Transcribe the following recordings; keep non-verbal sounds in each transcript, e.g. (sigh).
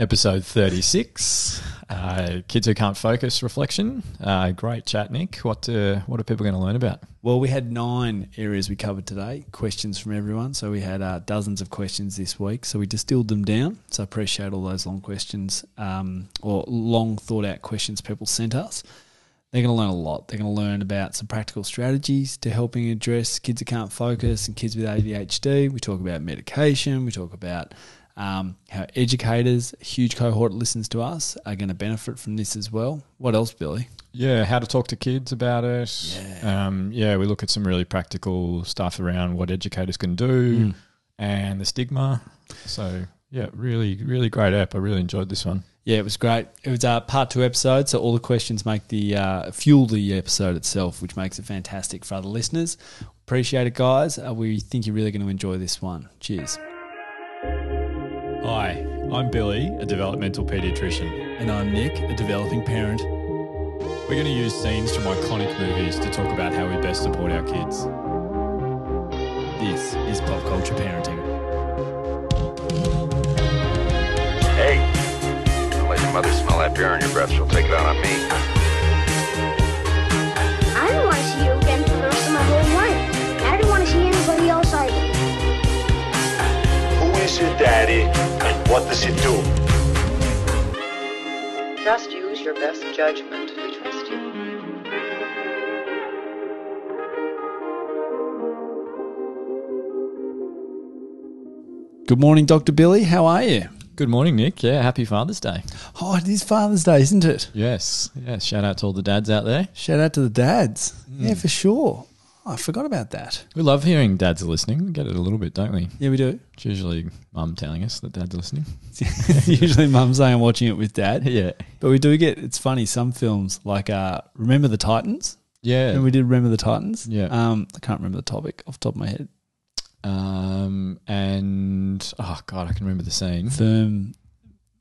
Episode 36, uh, Kids Who Can't Focus Reflection. Uh, great chat, Nick. What, uh, what are people going to learn about? Well, we had nine areas we covered today, questions from everyone. So we had uh, dozens of questions this week. So we distilled them down. So I appreciate all those long questions um, or long thought out questions people sent us. They're going to learn a lot. They're going to learn about some practical strategies to helping address kids who can't focus and kids with ADHD. We talk about medication. We talk about um, how educators, huge cohort listens to us, are going to benefit from this as well. What else, Billy? Yeah, how to talk to kids about it. Yeah, um, yeah we look at some really practical stuff around what educators can do mm. and the stigma. So, yeah, really, really great app. I really enjoyed this one. Yeah, it was great. It was a part two episode, so all the questions make the uh, fuel the episode itself, which makes it fantastic for other listeners. Appreciate it, guys. Uh, we think you're really going to enjoy this one. Cheers. Hi, I'm Billy, a developmental paediatrician. And I'm Nick, a developing parent. We're going to use scenes from iconic movies to talk about how we best support our kids. This is Pop Culture Parenting. Hey, don't let your mother smell that beer on your breath. She'll take it out on me. Your daddy? What does he do? Just use your best judgment. We trust you. Good morning, Dr. Billy. How are you? Good morning, Nick. Yeah, happy Father's Day. Oh, it is Father's Day, isn't it? Yes. Yes. Shout out to all the dads out there. Shout out to the dads. Mm. Yeah, for sure. I forgot about that. We love hearing dads are listening. We get it a little bit, don't we? Yeah, we do. It's usually mum telling us that dad's listening. (laughs) usually mum saying I'm watching it with dad. Yeah. But we do get, it's funny, some films like uh, Remember the Titans? Yeah. And we did Remember the Titans? Yeah. Um, I can't remember the topic off the top of my head. Um, and, oh, God, I can remember the scene. Firm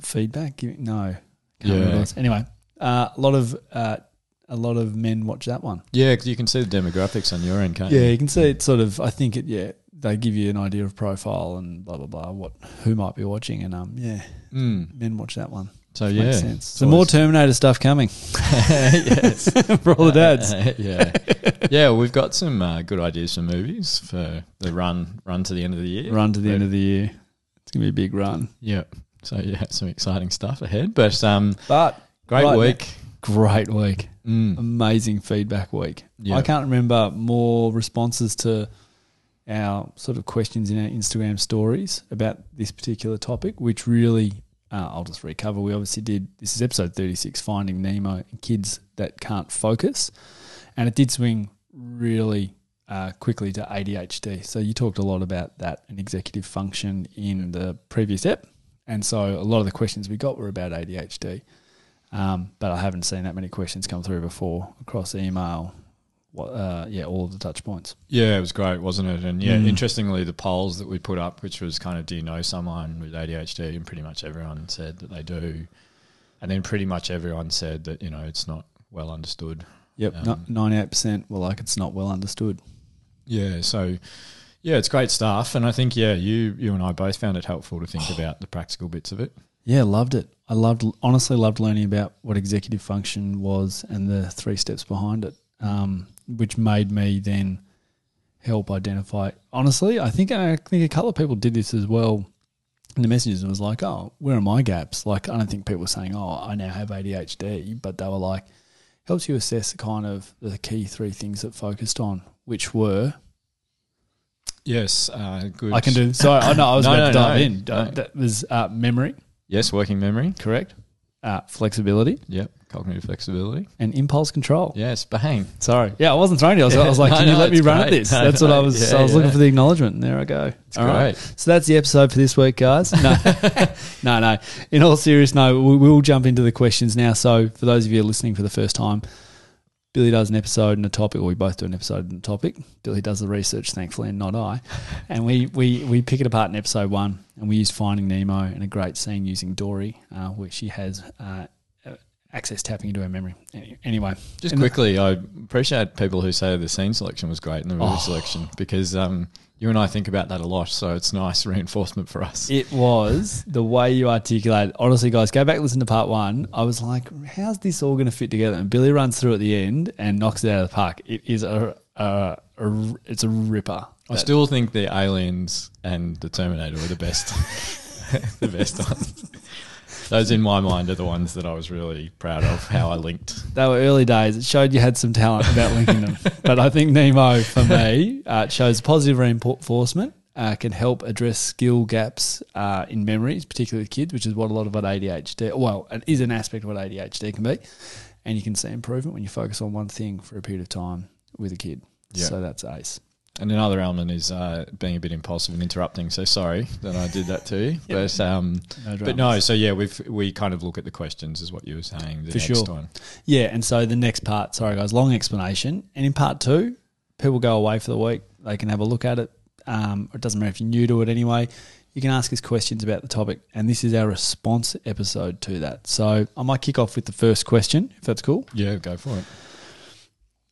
feedback? No. yeah. Anyway, uh, a lot of uh, a lot of men watch that one. Yeah, because you can see the demographics on your end, can't yeah, you? Yeah, you can see it sort of. I think it. Yeah, they give you an idea of profile and blah blah blah. What who might be watching and um yeah, mm. men watch that one. So yeah, makes sense. So more Terminator stuff coming. (laughs) yes, (laughs) for all the dads. (laughs) yeah, yeah. We've got some uh, good ideas for movies for the run run to the end of the year. Run to the end of the year. It's gonna be a big run. Yep. So yeah, some exciting stuff ahead. But um, but great right week. Now, great week. Mm. Amazing feedback week. I can't remember more responses to our sort of questions in our Instagram stories about this particular topic, which really, uh, I'll just recover. We obviously did, this is episode 36, Finding Nemo and Kids That Can't Focus. And it did swing really uh, quickly to ADHD. So you talked a lot about that and executive function in the previous ep. And so a lot of the questions we got were about ADHD. Um, but I haven't seen that many questions come through before across email. What, uh, yeah, all of the touch points. Yeah, it was great, wasn't it? And yeah, mm. interestingly, the polls that we put up, which was kind of, do you know someone with ADHD? And pretty much everyone said that they do. And then pretty much everyone said that, you know, it's not well understood. Yep, um, 98% were like, it's not well understood. Yeah, so yeah, it's great stuff. And I think, yeah, you, you and I both found it helpful to think (sighs) about the practical bits of it. Yeah, loved it. I loved, honestly, loved learning about what executive function was and the three steps behind it, um, which made me then help identify. Honestly, I think I think a couple of people did this as well. In the messages, and was like, "Oh, where are my gaps?" Like, I don't think people were saying, "Oh, I now have ADHD," but they were like, helps you assess the kind of the key three things that focused on, which were Yes, uh, good. I can do. Sorry, I know I was (laughs) no, about no, to dive no, in. Uh, that was uh, memory, Yes, working memory. correct? Uh, flexibility Yep, cognitive flexibility. and impulse control. Yes, bang. Sorry, yeah, I wasn't throwing you. I was, I was (laughs) like, No, "Can you no, let me run at this?" No, That's what I was. yeah, I was looking for the acknowledgement. And there I go. It's great. So that's the episode for this week, guys. (laughs) No, (laughs) no, no. In all seriousness, no. We will jump into the questions now. So for those of you listening for the first time, Billy does an episode and a topic, or we both do an episode and a topic. Billy does the research, thankfully, and not I. (laughs) And we, we, we pick it apart in episode one, and we use Finding Nemo and a great scene using Dory, uh, where she has uh, access tapping into her memory. Anyway, Just quickly, I appreciate people who say the scene selection was great and the movie Oh. selection because um, you and I think about that a lot. So it's nice (laughs) reinforcement for us. It was the way you articulate. Honestly, guys, go back and listen to part one. I was like, "How's this all going to fit together?" And Billy runs through at the end and knocks it out of the park. It is a, a, a it's a ripper. I still think the Aliens and the Terminator were the best, (laughs) the best ones. Those in my mind are the ones that I was really proud of how I linked. They were early days. It showed you had some talent about linking them. (laughs) But I think Nemo, for me, uh, shows positive reinforcement. Uh, can help address skill gaps uh, in memories, particularly with kids, which is what a lot of what ADHD, well, it is an aspect of what ADHD can be. And you can see improvement when you focus on one thing for a period of time with a kid. Yeah. So that's ace. And another element is uh, being a bit impulsive and interrupting. So sorry that I did that to you, (laughs) but um, No but no. So yeah, we've we kind of look at the questions, is what you were saying. The For next sure. one. Yeah, and so the next part, sorry guys, long explanation. And in part two, people go away for the week. They can have a look at it. Um, it doesn't matter if you're new to it anyway. You can ask us questions about the topic, and this is our response episode to that. So I might kick off with the first question, if that's cool. Yeah, go for it.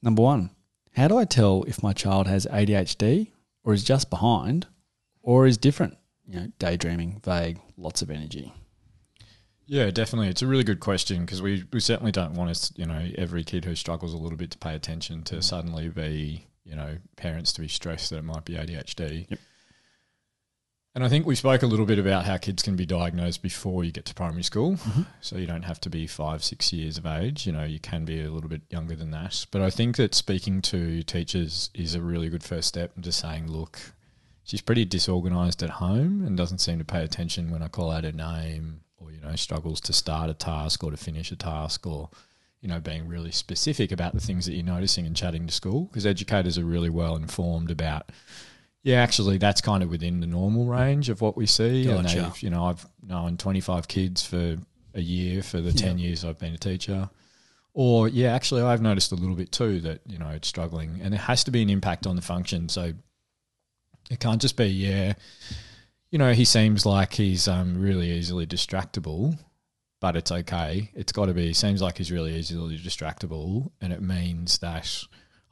Number one, how do I tell if my child has ADHD or is just behind or is different? You know, daydreaming, vague, lots of energy. Yeah, definitely. It's a really good question because we, we certainly don't want us, you know, every kid who struggles a little bit to pay attention to mm. suddenly be, you know, parents to be stressed that it might be ADHD. Yep. And I think we spoke a little bit about how kids can be diagnosed before you get to primary school. Mm-hmm. So you don't have to be five, six years of age. You know, you can be a little bit younger than that. But I think that speaking to teachers is a really good first step into saying, look, she's pretty disorganized at home and doesn't seem to pay attention when I call out her name or, you know, struggles to start a task or to finish a task or, you know, being really specific about the things that you're noticing and chatting to school because educators are really well informed about, yeah, actually, that's kind of within the normal range of what we see. And Gotcha. they've, you know, I've known 25 kids for a year for the 10 years I've been a teacher. Or, yeah, actually, I've noticed a little bit too that, you know, it's struggling and there has to be an impact on the function. So it can't just be, yeah, you know, he seems like he's um, really easily distractible, but it's okay. It's got to be, seems like he's really easily distractible. And it means that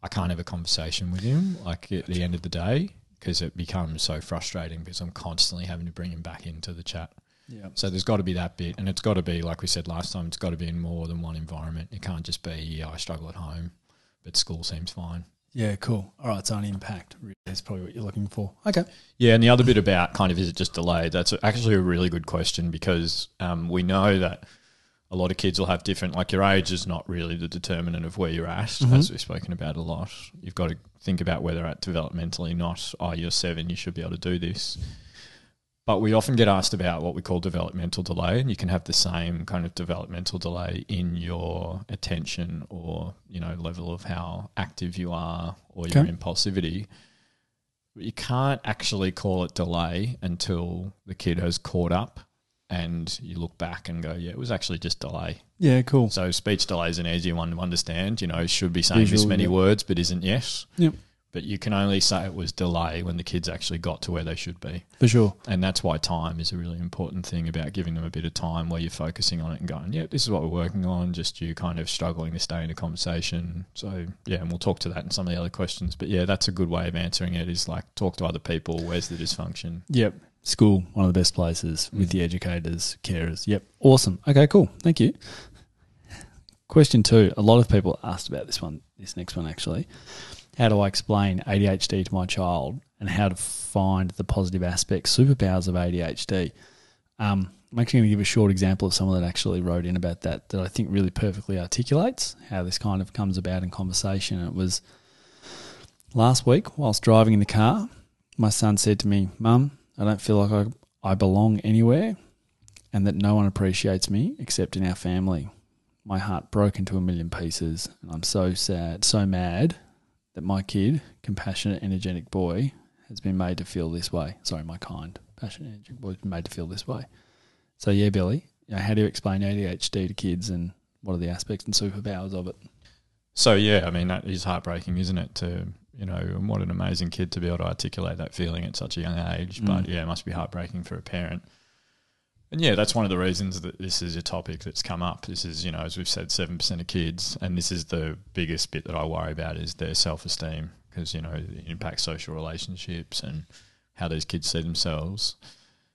I can't have a conversation with him, like at the end of the day, because it becomes so frustrating because I'm constantly having to bring him back into the chat. Yeah. So there's got to be that bit, and it's got to be like we said last time. It's got to be in more than one environment. It can't just be yeah, I struggle at home, but school seems fine. Yeah, cool. All right, so an impact really is probably what you're looking for. Okay. Yeah, and the other bit about kind of is it just delayed? That's actually a really good question because um, we know that a lot of kids will have different. Like your age is not really the determinant of where you're at, as we've spoken about a lot. You've got to think about whether at developmentally, not oh you're seven, you should be able to do this. But we often get asked about what we call developmental delay, and you can have the same kind of developmental delay in your attention or you know level of how active you are or your Okay. impulsivity. But you can't actually call it delay until the kid has caught up and you look back and go, yeah, it was actually just delay. Yeah, cool. So speech delay is an easier one to understand. You know, should be saying this many words but isn't yes. Yep. But you can only say it was delay when the kids actually got to where they should be. For sure. And that's why time is a really important thing about giving them a bit of time where you're focusing on it and going, yeah, this is what we're working on, just you kind of struggling to stay in a conversation. So, yeah, and we'll talk to that in some of the other questions. But yeah, that's a good way of answering it is like talk to other people. Where's the dysfunction? Yep. School, one of the best places with the educators, carers. Yep. Awesome. Okay, cool. Thank you. Question two. A lot of people asked about this one, this next one actually. How do I explain ADHD to my child and how to find the positive aspects, superpowers of ADHD? Um, I'm actually going to give a short example of someone that actually wrote in about that that I think really perfectly articulates how this kind of comes about in conversation. It was last week whilst driving in the car, my son said to me, Mum, I don't feel like I, I belong anywhere and that no one appreciates me except in our family. My heart broke into a million pieces and I'm so sad, so mad that my kid, compassionate, energetic boy, has been made to feel this way. Sorry, my kind, passionate, energetic boy has been made to feel this way. So, yeah, Billy, you know, how do you explain ADHD to kids and what are the aspects and superpowers of it? So, yeah, I mean, that is heartbreaking, isn't it? To, you know, and what an amazing kid to be able to articulate that feeling at such a young age. But mm. yeah, it must be heartbreaking for a parent. And yeah, that's one of the reasons that this is a topic that's come up. This is, you know, as we've said, 7% of kids, and this is the biggest bit that I worry about is their self esteem because, you know, it impacts social relationships and how these kids see themselves.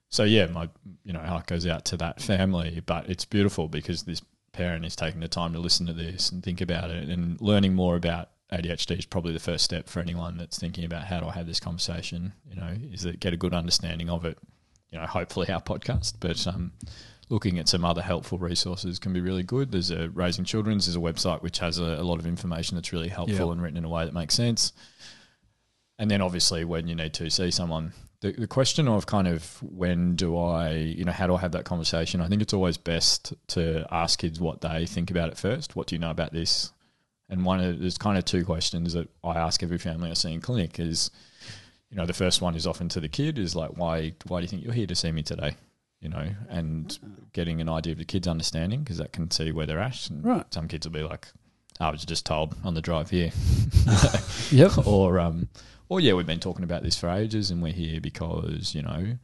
So yeah, my, you know, heart goes out to that family, but it's beautiful because this parent is taking the time to listen to this and think about it and learning more about ADHD is probably the first step for anyone that's thinking about how do I have this conversation, you know, is that get a good understanding of it you know, hopefully our podcast, but um, looking at some other helpful resources can be really good. There's a Raising Children's is a website which has a, a lot of information that's really helpful Yeah. and written in a way that makes sense. And then obviously when you need to see someone, the, the question of kind of when do I, you know, how do I have that conversation? I think it's always best to ask kids what they think about it first. What do you know about this? And one of there's kind of two questions that I ask every family I see in clinic is, you know, the first one is often to the kid is like, why, why do you think you're here to see me today? You know, and getting an idea of the kid's understanding because that can see where they're at. And Right. Some kids will be like, I was just told on the drive here, (laughs) Yep. (laughs) or um, or yeah, we've been talking about this for ages, and we're here because you know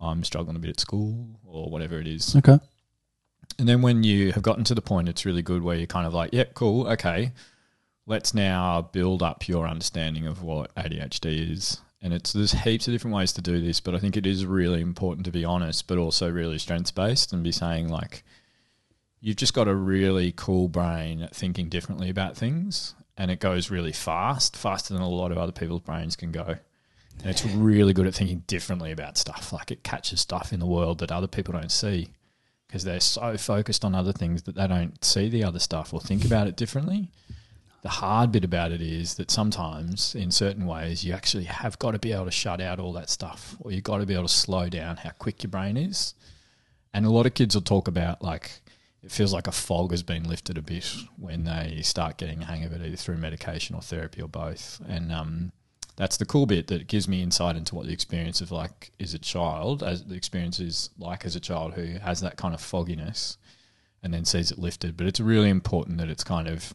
I'm struggling a bit at school or whatever it is. Okay. And then when you have gotten to the point, it's really good where you're kind of like, yep, cool, okay. Let's now build up your understanding of what ADHD is. And it's there's heaps of different ways to do this, but I think it is really important to be honest, but also really strengths based and be saying like you've just got a really cool brain thinking differently about things and it goes really fast, faster than a lot of other people's brains can go. And it's really good at thinking differently about stuff. Like it catches stuff in the world that other people don't see because they're so focused on other things that they don't see the other stuff or think about it differently. The hard bit about it is that sometimes, in certain ways, you actually have got to be able to shut out all that stuff, or you've got to be able to slow down how quick your brain is. And a lot of kids will talk about like it feels like a fog has been lifted a bit when they start getting a hang of it, either through medication or therapy or both. And um, that's the cool bit that gives me insight into what the experience of like is a child, as the experience is like as a child who has that kind of fogginess, and then sees it lifted. But it's really important that it's kind of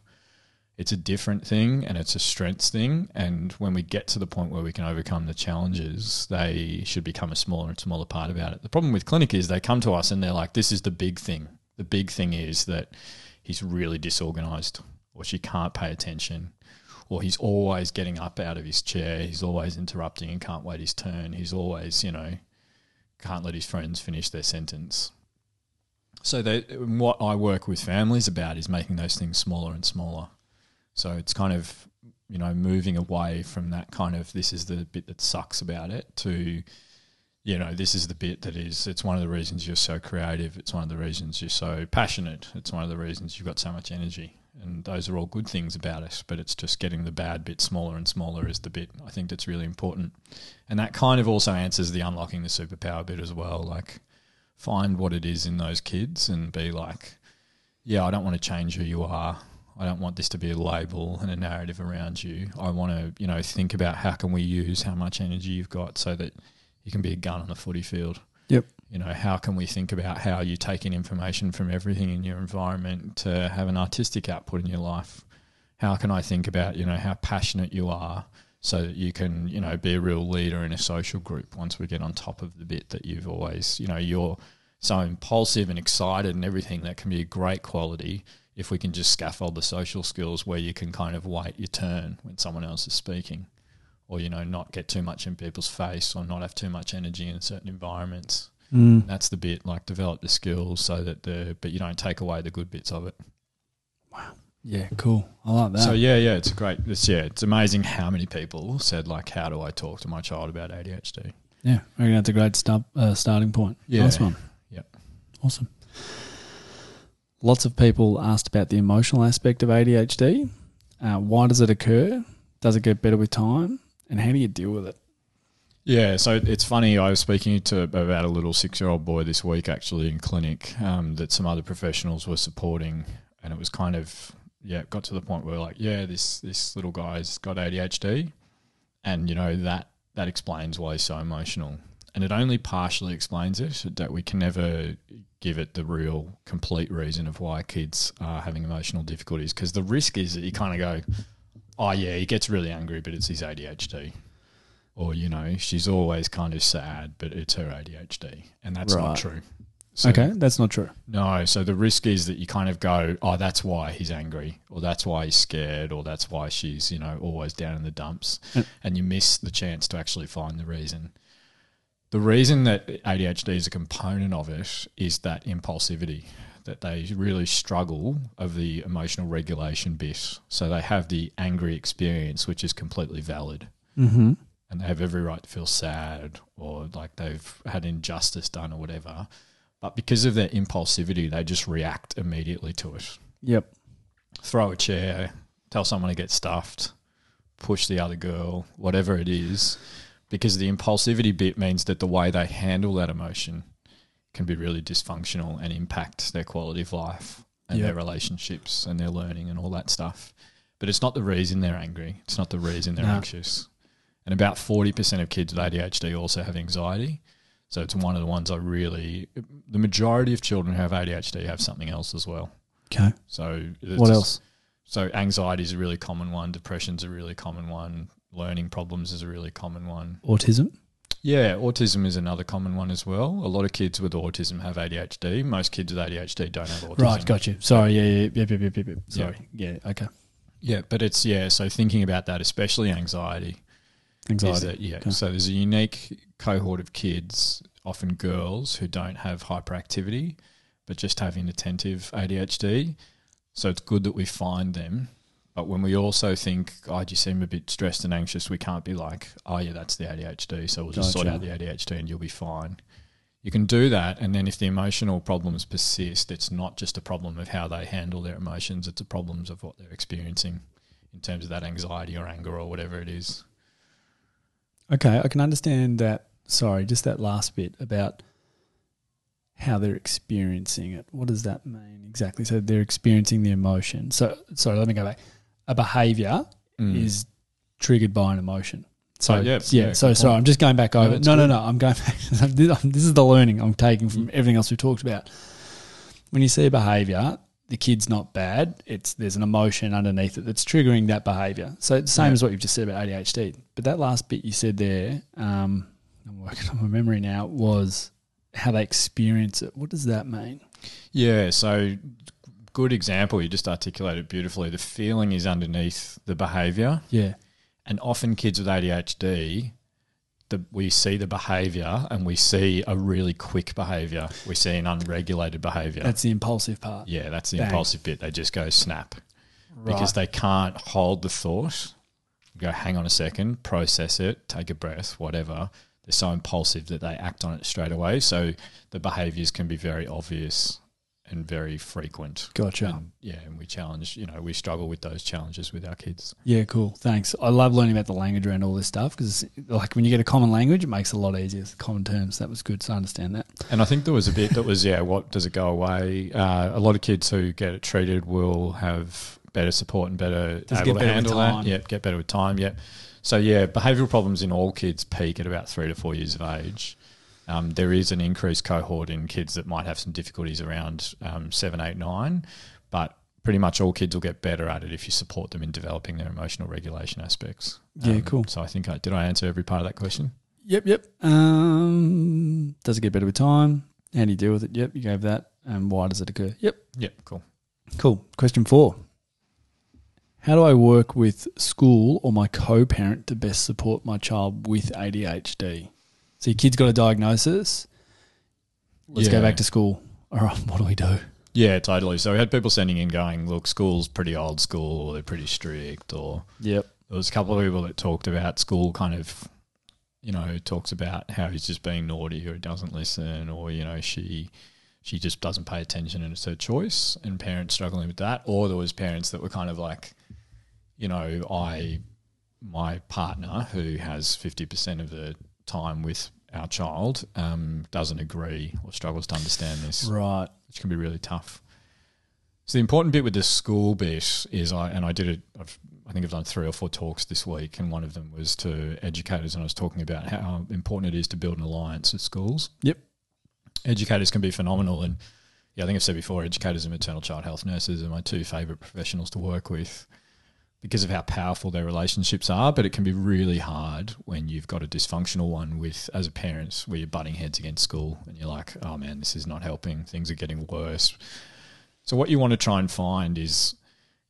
it's a different thing and it's a strengths thing. And when we get to the point where we can overcome the challenges, they should become a smaller and smaller part about it. The problem with clinic is they come to us and they're like, this is the big thing. The big thing is that he's really disorganized or she can't pay attention or he's always getting up out of his chair. He's always interrupting and can't wait his turn. He's always, you know, can't let his friends finish their sentence. So they, what I work with families about is making those things smaller and smaller. So it's kind of, you know, moving away from that kind of this is the bit that sucks about it to, you know, this is the bit that is, it's one of the reasons you're so creative. It's one of the reasons you're so passionate. It's one of the reasons you've got so much energy. And those are all good things about it, but it's just getting the bad bit smaller and smaller is the bit I think that's really important. And that kind of also answers the unlocking the superpower bit as well. Like, find what it is in those kids and be like, yeah, I don't want to change who you are. I don't want this to be a label and a narrative around you. I want to, you know, think about how can we use how much energy you've got so that you can be a gun on the footy field. Yep. You know, how can we think about how you take in information from everything in your environment to have an artistic output in your life? How can I think about, you know, how passionate you are so that you can, you know, be a real leader in a social group once we get on top of the bit that you've always, you know, you're so impulsive and excited and everything that can be a great quality if we can just scaffold the social skills where you can kind of wait your turn when someone else is speaking or you know not get too much in people's face or not have too much energy in certain environments Mm. that's the bit like develop the skills so that the but you don't take away the good bits of it Wow. Yeah, cool. I like that. so yeah yeah it's a great it's yeah it's amazing how many people said like how do i talk to my child about adhd yeah, I reckon that's a great start, uh, starting point. Yeah. Nice one. Yep. Awesome. Lots of people asked about the emotional aspect of ADHD. Uh, why does it occur? Does it get better with time? And how do you deal with it? Yeah, so it's funny. I was speaking to about a little six-year-old boy this week, actually in clinic, um, that some other professionals were supporting, and it was kind of yeah, it got to the point where like, yeah, this this little guy's got ADHD, and you know that that explains why he's so emotional, and it only partially explains it. That we can never give it the real complete reason of why kids are having emotional difficulties, because the risk is that you kind of go, oh yeah, he gets really angry, but it's his ADHD or you know she's always kind of sad but it's her ADHD and that's Right. not true So okay, that's not true. No, so the risk is that you kind of go, oh, that's why he's angry, or that's why he's scared, or that's why she's, you know, always down in the dumps, and you miss the chance to actually find the reason. The reason that ADHD is a component of it is that impulsivity, that they really struggle of the emotional regulation bit. So they have the angry experience, which is completely valid Mm-hmm. And they have every right to feel sad or like they've had injustice done or whatever. But because of their impulsivity, they just react immediately to it. Yep. Throw a chair, tell someone to get stuffed, push the other girl, whatever it is. Because the impulsivity bit means that the way they handle that emotion can be really dysfunctional and impact their quality of life and Yep. their relationships and their learning and all that stuff. But it's not the reason they're angry. It's not the reason they're No. anxious. And about 40% of kids with ADHD also have anxiety. So it's one of the ones I really, the majority of children who have ADHD have something else as well. Okay. So What just- else? So anxiety is a really common one. Depression's a really common one. Learning problems is a really common one. Autism. Yeah, autism is another common one as well. A lot of kids with autism have ADHD. Most kids with ADHD don't have autism. Right. Got you. Sorry. Yeah. Yeah. yeah, yeah, yeah, Yep. yep. Sorry. Yeah. Okay. Yeah, but it's yeah. So thinking about that, especially anxiety, Anxiety. that yeah. Okay. So there's a unique cohort of kids, often girls, who don't have hyperactivity, but just have inattentive ADHD. So it's good that we find them. But when we also think, oh, just seem a bit stressed and anxious, we can't be like, oh, yeah, that's the ADHD. So we'll just sort out the ADHD and you'll be fine. You can do that. And then if the emotional problems persist, it's not just a problem of how they handle their emotions, it's a problems of what they're experiencing in terms of that anxiety or anger or whatever it is. Okay, I can understand that. Sorry, just that last bit about how they're experiencing it. What does that mean exactly? So they're experiencing the emotion. So, sorry, let me go back. A behavior Mm. is triggered by an emotion. So, Oh, yeah, yeah, yeah, so sorry. I'm just going back over. that's No, no, no, I'm going back. (laughs) this is the learning I'm taking from everything else we've talked about. When you see a behavior, the kid's not bad. It's there's an emotion underneath it that's triggering that behavior. So the same Yeah. as what you've just said about ADHD. But that last bit you said there, um, I'm working on my memory now, was how they experience it. What does that mean? Yeah, so good example. You just articulated beautifully. The feeling is underneath the behavior, Yeah. and often kids with ADHD, the, we see the behavior and we see a really quick behavior. We see an unregulated behavior. That's the impulsive part. yeah, that's the Bang. impulsive bit. They just go snap because they can't hold the thought. Go, hang on a second, process it, take a breath, whatever. They're so impulsive that they act on it straight away. So the behaviors can be very obvious and very frequent. Gotcha. And, yeah, and we challenge, you know, we struggle with those challenges with our kids. Yeah, cool. Thanks. I love learning about the language around all this stuff because, like, when you get a common language, it makes it a lot easier. Common terms. That was good. So I understand that. And I think there was a bit that was, yeah, what does it go away? Uh, a lot of kids who get it treated will have better support and better Does able get to better with handle time? that. Yep, get better with time. Yep. So yeah, behavioural problems in all kids peak at about three to four years of age. Um, there is an increased cohort in kids that might have some difficulties around um, seven, eight, nine, but pretty much all kids will get better at it if you support them in developing their emotional regulation aspects. Yeah, Um, cool. So I think I did I answer every part of that question? Yep, yep. Um, does it get better with time? How do you deal with it? Yep, you gave that. And why does it occur? Yep. Yep, cool. Cool. Question four. How do I work with school or my co parent to best support my child with ADHD? So your kid's got a diagnosis. Let's go back to school. (laughs) All right, what do we do? Yeah, totally. So we had people sending in going, look, school's pretty old school, or they're pretty strict, or Yep. there was a couple of people that talked about school kind of, you know, talks about how he's just being naughty or he doesn't listen, or you know, she she just doesn't pay attention and it's her choice, and parents struggling with that, or there was parents that were kind of like, you know, I my partner who has fifty percent of the time with our child um, doesn't agree or struggles to understand this Right. which can be really tough. So the important bit with the school bit is I and I did it. I've, I think I've done three or four talks this week, and one of them was to educators, and I was talking about how important it is to build an alliance with schools. Yep. Educators can be phenomenal, and yeah, I think I've said before, educators and maternal child health nurses are my two favourite professionals to work with. Because of how powerful their relationships are, but it can be really hard when you've got a dysfunctional one with as a parent where you're butting heads against school and you're like, oh man, this is not helping. Things are getting worse. So what you want to try and find is,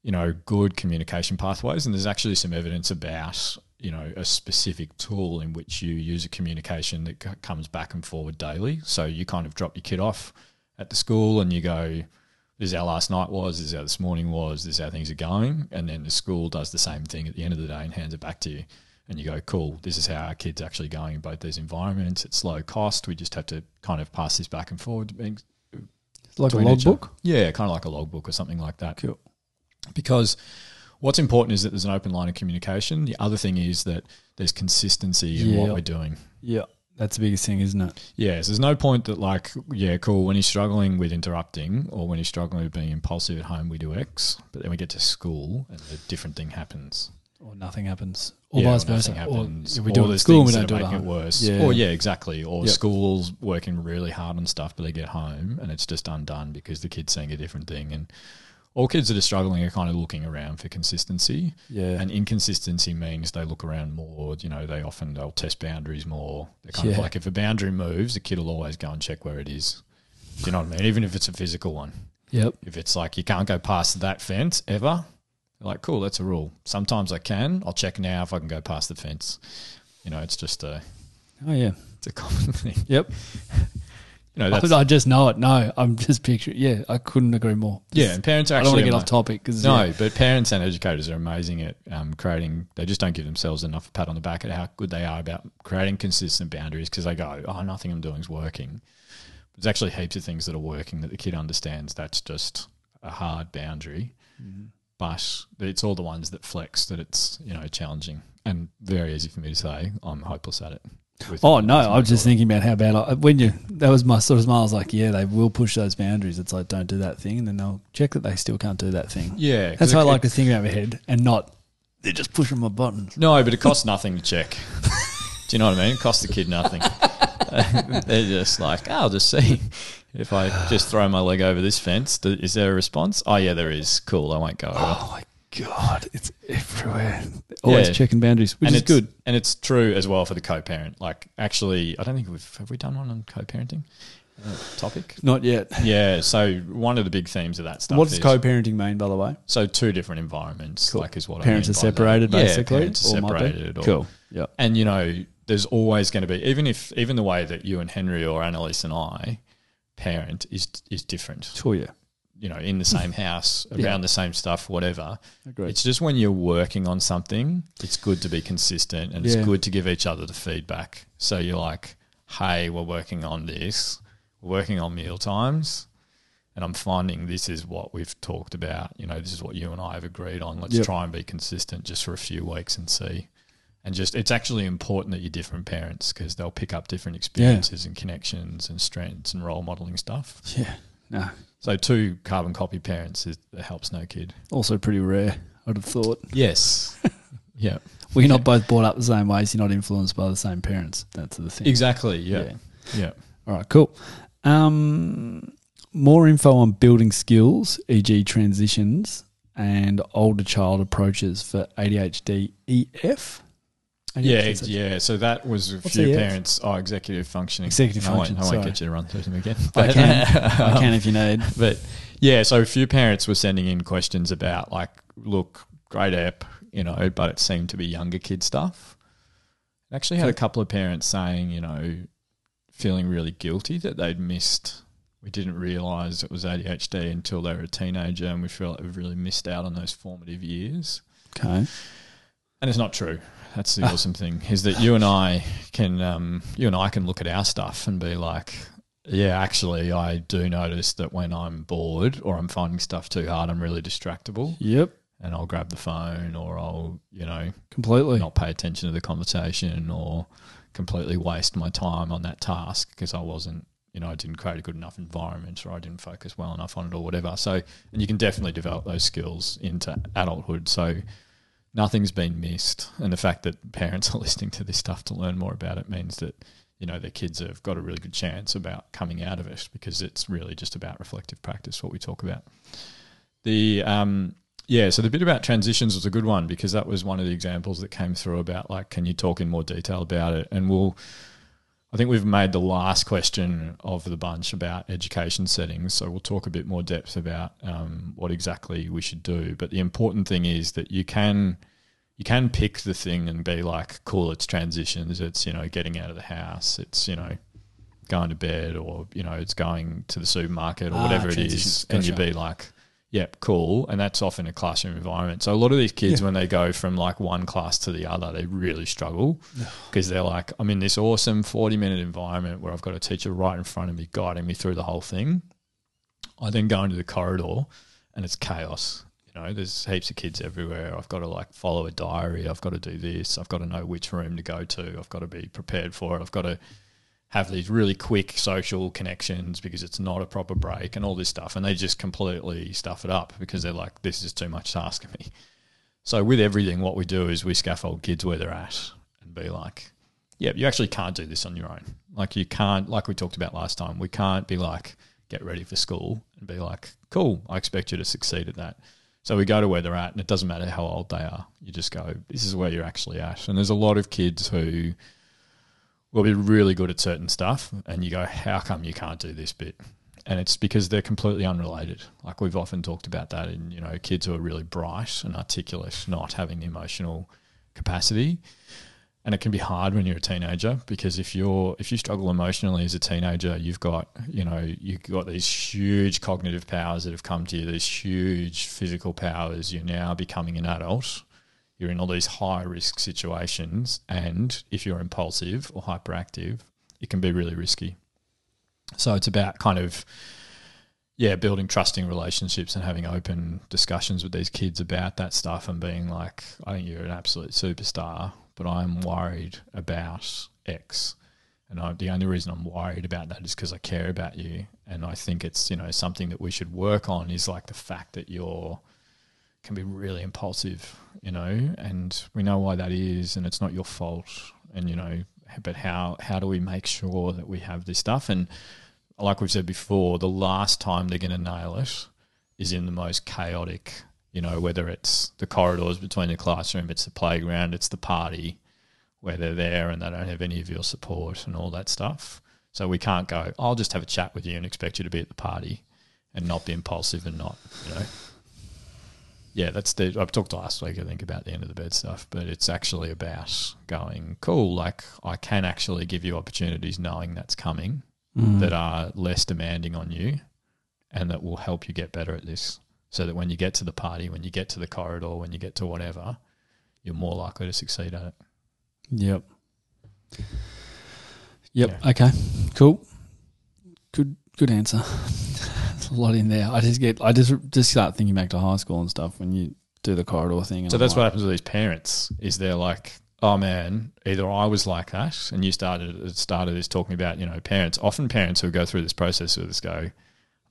you know, good communication pathways, and there's actually some evidence about you know a specific tool in which you use a communication that comes back and forward daily. So you kind of drop your kid off at the school and you go, this is how last night was, this is how this morning was, this is how things are going. And then the school does the same thing at the end of the day and hands it back to you. And you go, cool, this is how our kids actually going in both these environments. It's low cost. We just have to kind of pass this back and forward. being- Like a logbook. Yeah, kind of like a logbook or something like that. Cool. Because what's important is that there's an open line of communication. The other thing is that there's consistency in Yeah. what we're doing. Yeah, that's the biggest thing, isn't it? Yes, there's no point that like, yeah, cool. When he's struggling with interrupting or when he's struggling with being impulsive at home, we do X, but then we get to school and a different thing happens. Or nothing happens, or Yeah, vice nothing versa. happens. Or we do it at school, and we don't do it at home. it worse. Yeah. Or yeah, exactly. Or Yep. school's working really hard on stuff, but they get home and it's just undone because the kid's saying a different thing. And all kids that are struggling are kind of looking around for consistency. Yeah. And inconsistency means they look around more. You know, they often they'll test boundaries more. They're kind of Yeah. like if a boundary moves, the kid will always go and check where it is. Do you know what I mean? Even if it's a physical one. Yep. If it's like you can't go past that fence ever, like, cool, that's a rule. Sometimes I can. I'll check now if I can go past the fence. You know, it's just a Oh yeah. it's a common (laughs) thing. Yep. You know, that's I just know it. No, I'm just picturing. Yeah, I couldn't agree more. yeah. And parents are I don't actually want to get off topic because No, but parents and educators are amazing at um, creating. They just don't give themselves enough a pat on the back at how good they are about creating consistent boundaries because they go, "Oh, nothing I'm doing is working." There's actually heaps of things that are working that the kid understands. That's just a hard boundary, Mm-hmm. but it's all the ones that flex that it's you know challenging and very easy for me to say. I'm hopeless at it. Oh no, I was just thinking about how bad I when you that was my sort of smile. I was like, yeah, they will push those boundaries. It's like don't do that thing, and then they'll check that they still can't do that thing. Yeah, That's it- how I like it- to think about my head, and not they're just pushing my buttons. No, but it costs nothing to check. (laughs) Do you know what I mean? It costs the kid nothing. (laughs) They're just like, oh, I'll just see if I just throw my leg over this fence. Is there a response? Oh, yeah, there is. Cool. I won't go over. Oh my god, it's everywhere. Always Yeah. checking boundaries, which and is it's good. and it's true as well for the co-parent. Like, actually, I don't think we've have we done one on co-parenting uh, topic. Not yet. Yeah. So one of the big themes of that stuff. What does is, co-parenting mean, by the way? So two different environments. Like is what Parents I are mean by that. separated, Yeah, basically. parents are or might be? separated. Or, Cool. Yep. And you know, there's always going to be even if even the way that you and Henry or Annalise and I parent is is different. Sure. Yeah. You know, in the same (laughs) house, around Yeah. the same stuff, whatever. Agreed. It's just when you're working on something, it's good to be consistent and it's good to give each other the feedback. So you're like, "Hey, we're working on this. We're working on meal times." And I'm finding this is what we've talked about. You know, this is what you and I have agreed on. Let's Yep. try and be consistent just for a few weeks and see. And just, it's actually important that you're different parents because they'll pick up different experiences and connections and strengths and role modeling stuff. Yeah. No. So, two carbon copy parents is, helps no kid. Also pretty rare. I'd have thought. Yes. (laughs) yeah. Well, you're not both brought up the same way, so you're not influenced by the same parents. That's the thing. Exactly. Yeah. Yeah. All right, cool. Um, more info on building skills, e.g., transitions and older child approaches for ADHD EF. Yeah, yeah. So that was a What's few uh, parents. Oh, executive functioning. Executive I won't- I won't, get you to run through them again. I can, (laughs) I can um, if you need. But yeah, so a few parents were sending in questions about like, look, great app, you know, but it seemed to be younger kid stuff. I actually had a couple of parents saying, you know, feeling really guilty that they'd missed. We didn't realise it was ADHD until they were a teenager, and we feel like we've really missed out on those formative years. Okay. And it's not true. That's the awesome thing is that you and I can, um, you and I can look at our stuff and be like, yeah, actually, I do notice that when I'm bored or I'm finding stuff too hard, I'm really distractible, Yep. and I'll grab the phone or I'll, you know, Completely. not pay attention to the conversation or completely waste my time on that task because I wasn't, you know, I didn't create a good enough environment or I didn't focus well enough on it or whatever. So, and you can definitely develop those skills into adulthood. So, nothing's been missed. And the fact that parents are (laughs) listening to this stuff to learn more about it means that, you know, their kids have got a really good chance about coming out of it because it's really just about reflective practice, what we talk about. The, um, Yeah, so the bit about transitions was a good one because that was one of the examples that came through about like, can you talk in more detail about it? And we'll, I think we've made the last question of the bunch about education settings, so we'll talk a bit more depth about um, what exactly we should do. But the important thing is that you can you can pick the thing and be like, cool, it's transitions, it's you know getting out of the house, it's you know going to bed, or you know it's going to the supermarket or Ah, whatever it is, is, and you Gotcha. be like. Yep, cool. And that's often a classroom environment. So a lot of these kids, when they go from like one class to the other, they really struggle (sighs) because they're like, I'm in this awesome 40 minute environment where I've got a teacher right in front of me guiding me through the whole thing. I then go into the corridor and it's chaos. You know, there's heaps of kids everywhere. I've got to like follow a diary. I've got to do this. I've got to know which room to go to. I've got to be prepared for it. I've got to have these really quick social connections because it's not a proper break and all this stuff. And they just completely stuff it up because they're like, this is too much to ask of me. So with everything, what we do is we scaffold kids where they're at and be like, yeah, you actually can't do this on your own. Like you can't, like we talked about last time, we can't be like, get ready for school and be like, cool, I expect you to succeed at that. So we go to where they're at, and it doesn't matter how old they are. You just go, this is where you're actually at. And there's a lot of kids who will be really good at certain stuff, and you go, how come you can't do this bit? And it's because they're completely unrelated. Like we've often talked about that in, you know, kids who are really bright and articulate, not having the emotional capacity and it can be hard when you're a teenager because if you're if you struggle emotionally as a teenager you've got you know you've got these huge cognitive powers that have come to you these huge physical powers you're now becoming an adult you're in all these high risk situations and if you're impulsive or hyperactive it can be really risky so it's about kind of yeah, building trusting relationships and having open discussions with these kids about that stuff and being like, I think you're an absolute superstar, but I'm worried about X. And I, the only reason I'm worried about that is because I care about you. And I think it's, you know, something that we should work on is like the fact that you're can be really impulsive, you know, and we know why that is and it's not your fault. And, you know, but how how do we make sure that we have this stuff? And like we've said before, the last time they're going to nail it is in the most chaotic, you know, whether it's the corridors between the classroom, it's the playground, it's the party where they're there and they don't have any of your support and all that stuff. So we can't go, I'll just have a chat with you and expect you to be at the party and not be impulsive and not, you know. Yeah, that's the. I've talked last week, I think, about the end of the bed stuff, but it's actually about going, cool, like I can actually give you opportunities knowing that's coming mm. that are less demanding on you and that will help you get better at this. So that when you get to the party, when you get to the corridor, when you get to whatever, you're more likely to succeed at it. Yep. Yep. Okay. Cool. Good. Good answer. A lot in there. I just get. I just just start thinking back to high school and stuff when you do the corridor thing. And So I'm that's what happens with these parents is they're like, oh man, either I was like that, and you started started this talking about you know parents. Often parents who go through this process with this go,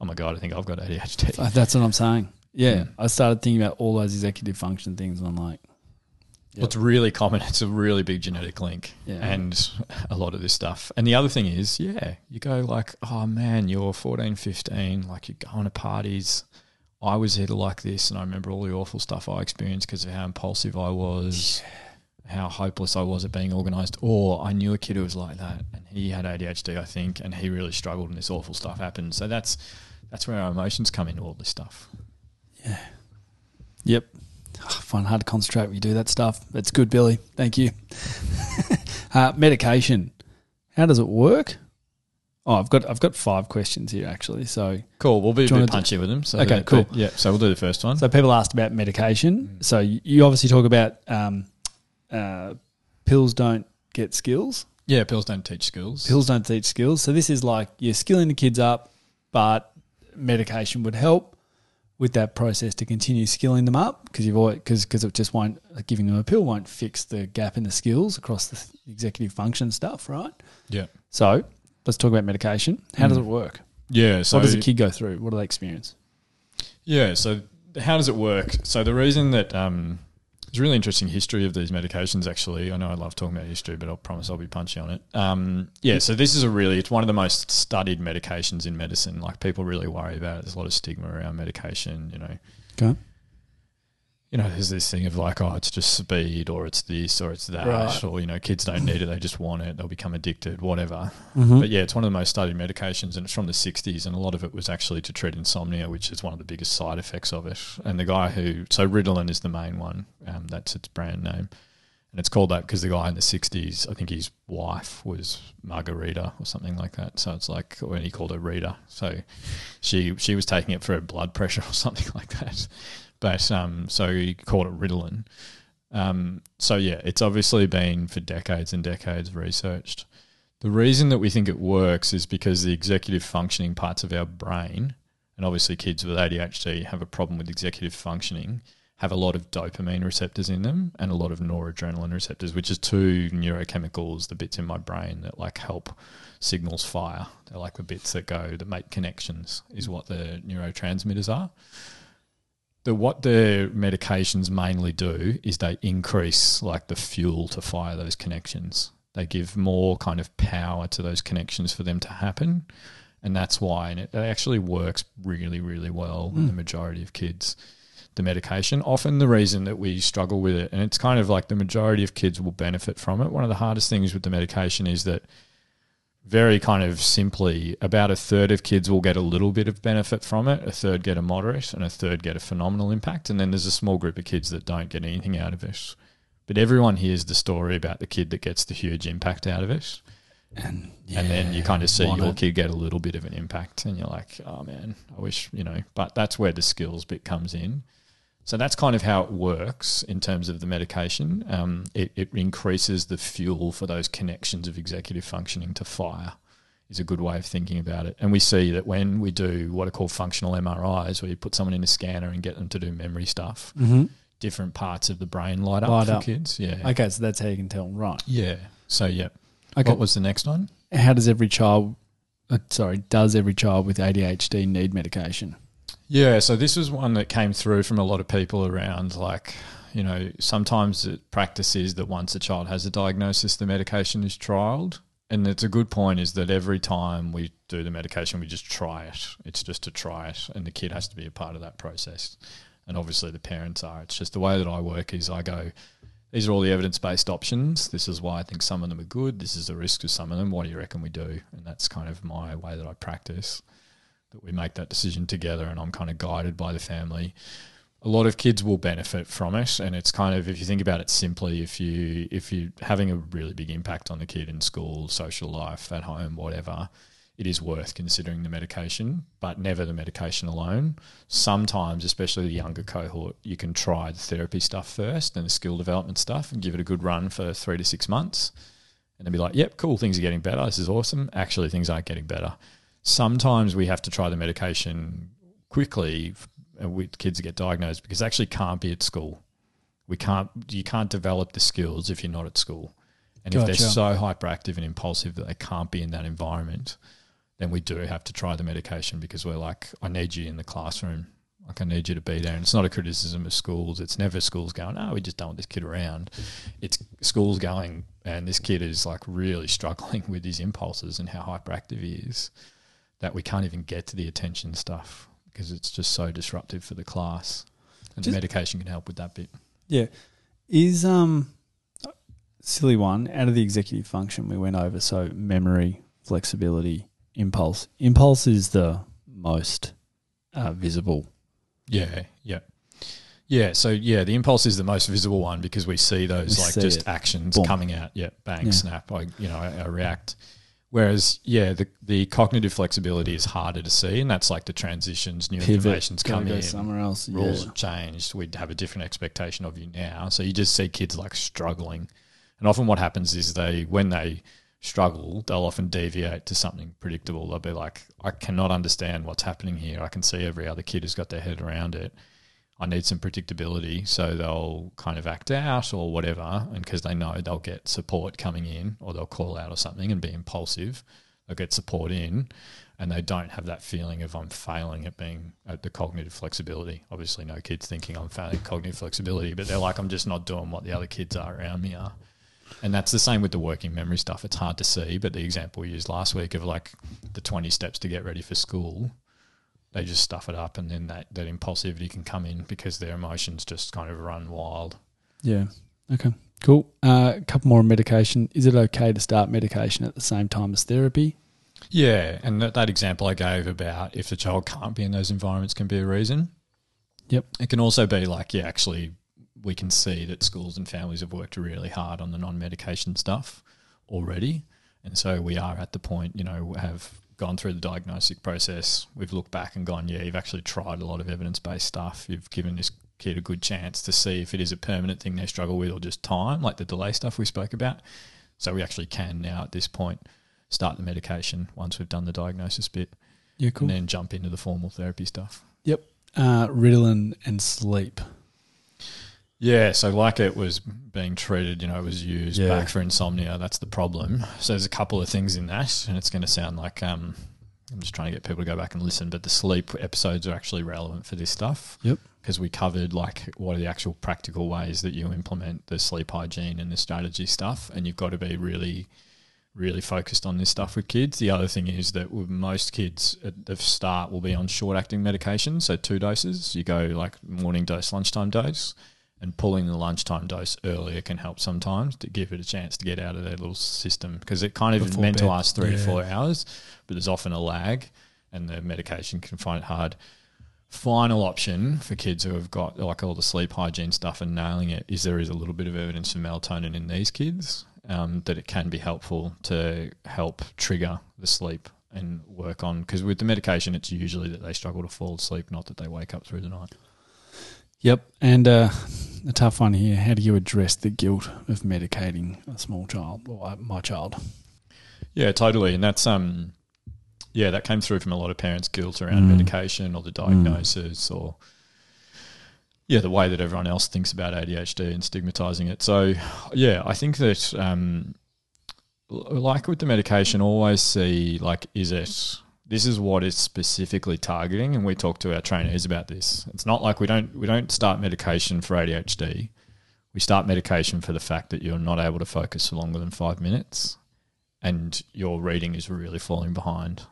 oh my god, I think I've got ADHD. Uh, That's what I'm saying. Yeah, Mm. I started thinking about all those executive function things, and I'm like, Well, It's really common. (laughs) It's a really big genetic link, Yeah. and a lot of this stuff. And the other thing is, yeah, you go like, oh man, you're 14, 15, like you're going to parties. I was either like this, and I remember all the awful stuff I experienced because of how impulsive I was, how hopeless I was at being organised. Or I knew a kid who was like that, and he had ADHD, I think, and he really struggled, and this awful stuff happened. So that's that's where our emotions come into all this stuff. Yeah. Yep. I find it hard to concentrate when you do that stuff. That's good, Billy. Thank you. (laughs) uh, medication. How does it work? Oh, I've got I've got five questions here actually. So Cool. We'll be a bit wanna do- punchy with them. So Okay, cool. but, yeah. So we'll do the first one. so people asked about medication. So you you obviously talk about um, uh, pills don't get skills. Yeah, pills don't teach skills. Pills don't teach skills. So this is like you're skilling the kids up, but medication would help with that process to continue skilling them up because you've always because because it just won't like giving them a pill won't fix the gap in the skills across the executive function stuff, right? Yeah. So let's talk about medication. How does it work? Yeah. So what does a kid go through? What do they experience? Yeah. So how does it work? So the reason that um, there's a really interesting history of these medications. Actually, I know I love talking about history, but I'll promise I'll be punchy on it. Um, yeah. So this is a really it's one of the most studied medications in medicine. Like people really worry about it. There's a lot of stigma around medication. You know, Okay. You know, there's this thing of like, oh, it's just speed or it's this or it's that, Right. or, you know, kids don't need it, they just want it, they'll become addicted, whatever. Mm-hmm. But yeah, it's one of the most studied medications and it's from the 60s, and a lot of it was actually to treat insomnia, which is one of the biggest side effects of it. And the guy who, so Ritalin is the main one, um, that's its brand name. And it's called that because the guy in the 60s, I think his wife was Margarita or something like that. So it's like when he called her Rita. So she she was taking it for her blood pressure (laughs) or something like that. But um, so he called it Ritalin. Um, so yeah, it's obviously been for decades and decades researched. The reason that we think it works is because the executive functioning parts of our brain, and obviously kids with ADHD have a problem with executive functioning, have a lot of dopamine receptors in them and a lot of noradrenaline receptors, which is two neurochemicals, the bits in my brain that like help signals fire. They're like the bits that go that make connections, is what the neurotransmitters are. The what the medications mainly do is they increase like the fuel to fire those connections. They give more kind of power to those connections for them to happen. And that's why and it, it actually works really, really well in the hmm. majority of kids the medication. Often the reason that we struggle with it, and it's kind of like the majority of kids will benefit from it. One of the hardest things with the medication is that very kind of simply, about a third of kids will get a little bit of benefit from it, a third get a moderate, and a third get a phenomenal impact. And then there's a small group of kids that don't get anything out of it. But everyone hears the story about the kid that gets the huge impact out of it. And, and then you kind of see your it. kid get a little bit of an impact, and you're like, oh man, I wish, you know, but that's where the skills bit comes in. So that's kind of how it works in terms of the medication. Um, it, it increases the fuel for those connections of executive functioning to fire, is a good way of thinking about it. And we see that when we do what are called functional MRIs, where you put someone in a scanner and get them to do memory stuff, Mm-hmm. different parts of the brain light up Light for up. kids. Yeah. Okay, so that's how you can tell. Right. Yeah. So, yeah. Okay. What was the next one? How does every child, uh, sorry, does every child with ADHD need medication? Yeah, so this was one that came through from a lot of people around like, you know, sometimes the practice is that once a child has a diagnosis, the medication is trialed. And it's a good point is that every time we do the medication, we just try it. It's just to try it, and the kid has to be a part of that process. And obviously, the parents are. It's just the way that I work is I go, these are all the evidence based options. This is why I think some of them are good. This is the risk of some of them. What do you reckon we do? And that's kind of my way that I practice that we make that decision together and I'm kind of guided by the family. A lot of kids will benefit from it and it's kind of if you think about it simply if you if you're having a really big impact on the kid in school, social life, at home, whatever, it is worth considering the medication, but never the medication alone. Sometimes, especially the younger cohort, you can try the therapy stuff first and the skill development stuff and give it a good run for 3 to 6 months and then be like, "Yep, cool, things are getting better. This is awesome." Actually, things aren't getting better sometimes we have to try the medication quickly uh, with kids that get diagnosed because they actually can't be at school. We can't you can't develop the skills if you're not at school. And if they're so hyperactive and impulsive that they can't be in that environment, then we do have to try the medication because we're like, I need you in the classroom. Like I need you to be there. And it's not a criticism of schools. It's never schools going, oh, we just don't want this kid around. It's schools going, and this kid is like really struggling (laughs) with his impulses and how hyperactive he is that we can't even get to the attention stuff because it's just so disruptive for the class. And Just- medication can help with that bit. Yeah. Is um silly one out of the executive function we went over so memory, flexibility, impulse. Impulse is the most uh, visible. Yeah, yeah. Yeah, so yeah, the impulse is the most visible one because we see those We like see just it. actions Boom. coming out. Yeah, bang, Yeah. snap. I you know I, I react. Whereas yeah, the the cognitive flexibility is harder to see, and that's like the transitions, new Pivot, information's come go in, somewhere else. rules yeah. have changed. We'd have a different expectation of you now. So you just see kids like struggling, and often what happens is they when they struggle, they'll often deviate to something predictable. They'll be like, I cannot understand what's happening here. I can see every other kid has got their head around it. I need some predictability. So they'll kind of act out or whatever. And because they know they'll get support coming in or they'll call out or something and be impulsive, they'll get support in and they don't have that feeling of I'm failing at being at the cognitive flexibility. Obviously, no kids thinking I'm failing cognitive flexibility, but they're like, I'm just not doing what the other kids are around me are. And that's the same with the working memory stuff. It's hard to see, but the example we used last week of like the 20 steps to get ready for school, they just stuff it up, and then that that impulsivity can come in because their emotions just kind of run wild. Yeah. Okay. Cool. Uh, a couple more on medication. Is it okay to start medication at the same time as therapy? Yeah, and that, that example I gave about if the child can't be in those environments can be a reason. Yep. It can also be like, yeah, actually, we can see that schools and families have worked really hard on the non medication stuff already. And so we are at the point, you know, have gone through the diagnostic process. We've looked back and gone, yeah, you've actually tried a lot of evidence based stuff. You've given this kid a good chance to see if it is a permanent thing they struggle with or just time, like the delay stuff we spoke about. So we actually can now at this point start the medication once we've done the diagnosis bit Yeah. Cool. and then jump into the formal therapy stuff. Yep. Uh, Ritalin and sleep. Yeah, so like it was being treated, you know, it was used Yeah. back for insomnia. That's the problem. So there's a couple of things in that, and it's going to sound like um, I'm just trying to get people to go back and listen. But the sleep episodes are actually relevant for this stuff. Yep. Because we covered like what are the actual practical ways that you implement the sleep hygiene and the strategy stuff, and you've got to be really, really focused on this stuff with kids. The other thing is that with most kids at the start will be on short acting medication, so two doses. You go like morning dose, lunchtime dose and pulling the lunchtime dose earlier can help sometimes to give it a chance to get out of their little system because it kind of is Before meant to last three to four hours, but there's often a lag and the medication can find it hard. Final option for kids who have got like all the sleep hygiene stuff and nailing it is there is a little bit of evidence for melatonin in these kids um, that it can be helpful to help trigger the sleep and work on because with the medication it's usually that they struggle to fall asleep, not that they wake up through the night. Yep. And uh, a tough one here. How do you address the guilt of medicating a small child or uh, my child? Yeah, totally. And that's um yeah, that came through from a lot of parents' guilt around Mm. medication or the diagnosis or yeah, the way that everyone else thinks about ADHD and stigmatizing it. So yeah, I think that um like with the medication, always see like is it this is what it's specifically targeting and we talk to our trainees about this. It's not like we don't we don't start medication for ADHD. We start medication for the fact that you're not able to focus for longer than five minutes and your reading is really falling behind.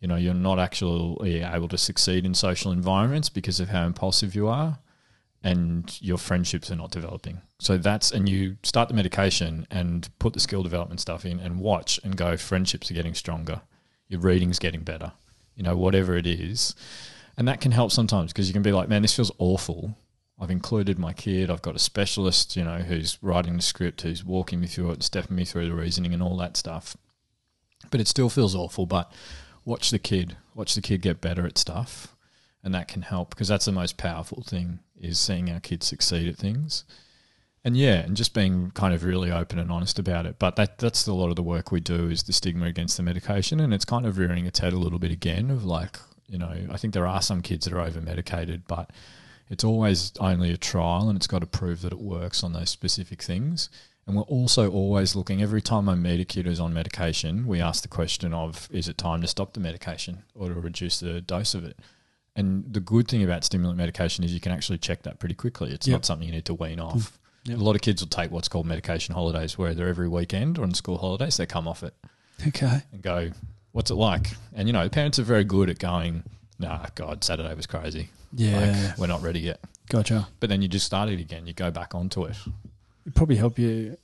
You know, you're not actually able to succeed in social environments because of how impulsive you are, and your friendships are not developing. So that's, and you start the medication and put the skill development stuff in and watch and go, friendships are getting stronger, your reading's getting better, you know, whatever it is. And that can help sometimes because you can be like, man, this feels awful. I've included my kid. I've got a specialist, you know, who's writing the script, who's walking me through it, stepping me through the reasoning and all that stuff. But it still feels awful. But watch the kid, watch the kid get better at stuff, and that can help because that's the most powerful thing is seeing our kids succeed at things. And yeah, and just being kind of really open and honest about it. But that that's a lot of the work we do is the stigma against the medication, and it's kind of rearing its head a little bit again. Of like, you know, I think there are some kids that are over medicated, but it's always only a trial, and it's got to prove that it works on those specific things. And we're also always looking, every time I meet a kid who's on medication, we ask the question of, is it time to stop the medication or to reduce the dose of it? And the good thing about stimulant medication is you can actually check that pretty quickly. It's Yep. not something you need to wean off. Yep. A lot of kids will take what's called medication holidays, where they're every weekend or on school holidays, they come off it Okay. and go, what's it like? And, you know, parents are very good at going, nah, God, Saturday was crazy. Yeah. Like, we're not ready yet. Gotcha. But then you just start it again. You go back onto it. It'd probably help you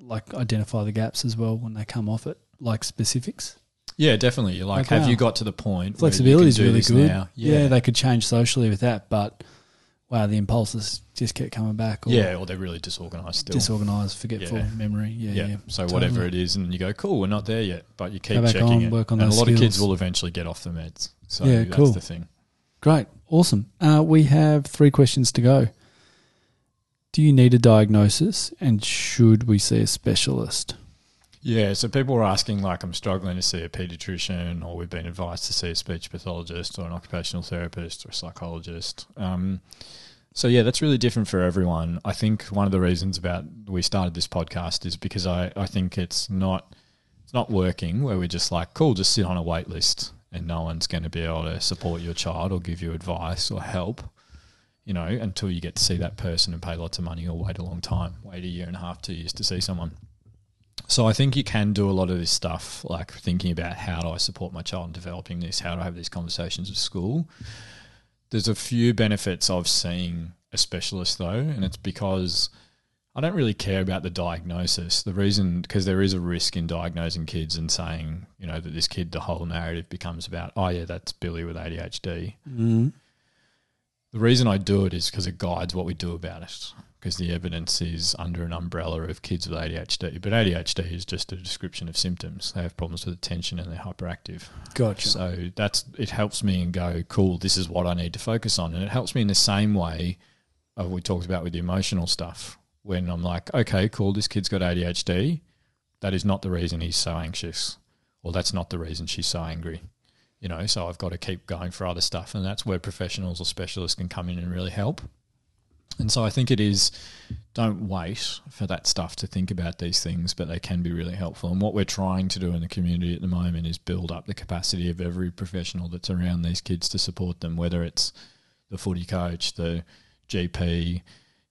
like identify the gaps as well when they come off it, like specifics. Yeah, definitely. You're like, Like, have wow. you got to the point Flexibility is really can do this good. now? Yeah. they could change socially with that, but wow, the impulses just kept coming back. Or yeah, or they're really disorganized still. disorganized, forgetful Yeah. memory. Yeah, yeah. yeah. So Totally. whatever it is, and you go, cool, we're not there yet, but you keep checking on, it. work on and a lot of kids will eventually get off the meds. So Yeah, that's cool. the thing. Great, awesome. Uh, we have three questions to go. Do you need a diagnosis, and should we see a specialist? Yeah, so people were asking, like, I'm struggling to see a pediatrician, or we've been advised to see a speech pathologist, or an occupational therapist, or a psychologist. Um, so yeah, that's really different for everyone. I think one of the reasons about we started this podcast is because I, I think it's not it's not working where we're just like, cool, just sit on a wait list and no one's going to be able to support your child or give you advice or help, you know, until you get to see that person and pay lots of money or wait a long time, wait a year and a half, two years to see someone. So I think you can do a lot of this stuff, like thinking about how do I support my child in developing this? How do I have these conversations at school? There's a few benefits of seeing a specialist though, and it's because I don't really care about the diagnosis. The reason, because there is a risk in diagnosing kids and saying, you know, that this kid, the whole narrative becomes about, oh yeah, that's Billy with ADHD. Mm. The reason I do it is because it guides what we do about it. Because the evidence is under an umbrella of kids with ADHD. But ADHD is just a description of symptoms. They have problems with attention and they're hyperactive. Gotcha. So that's it helps me and go, cool, this is what I need to focus on. And it helps me in the same way of we talked about with the emotional stuff. When I'm like, okay, cool, this kid's got ADHD. That is not the reason he's so anxious. Or that's not the reason she's so angry. You know, so I've got to keep going for other stuff. And that's where professionals or specialists can come in and really help. And so I think it is don't wait for that stuff to think about these things, but they can be really helpful. And what we're trying to do in the community at the moment is build up the capacity of every professional that's around these kids to support them, whether it's the footy coach, the GP,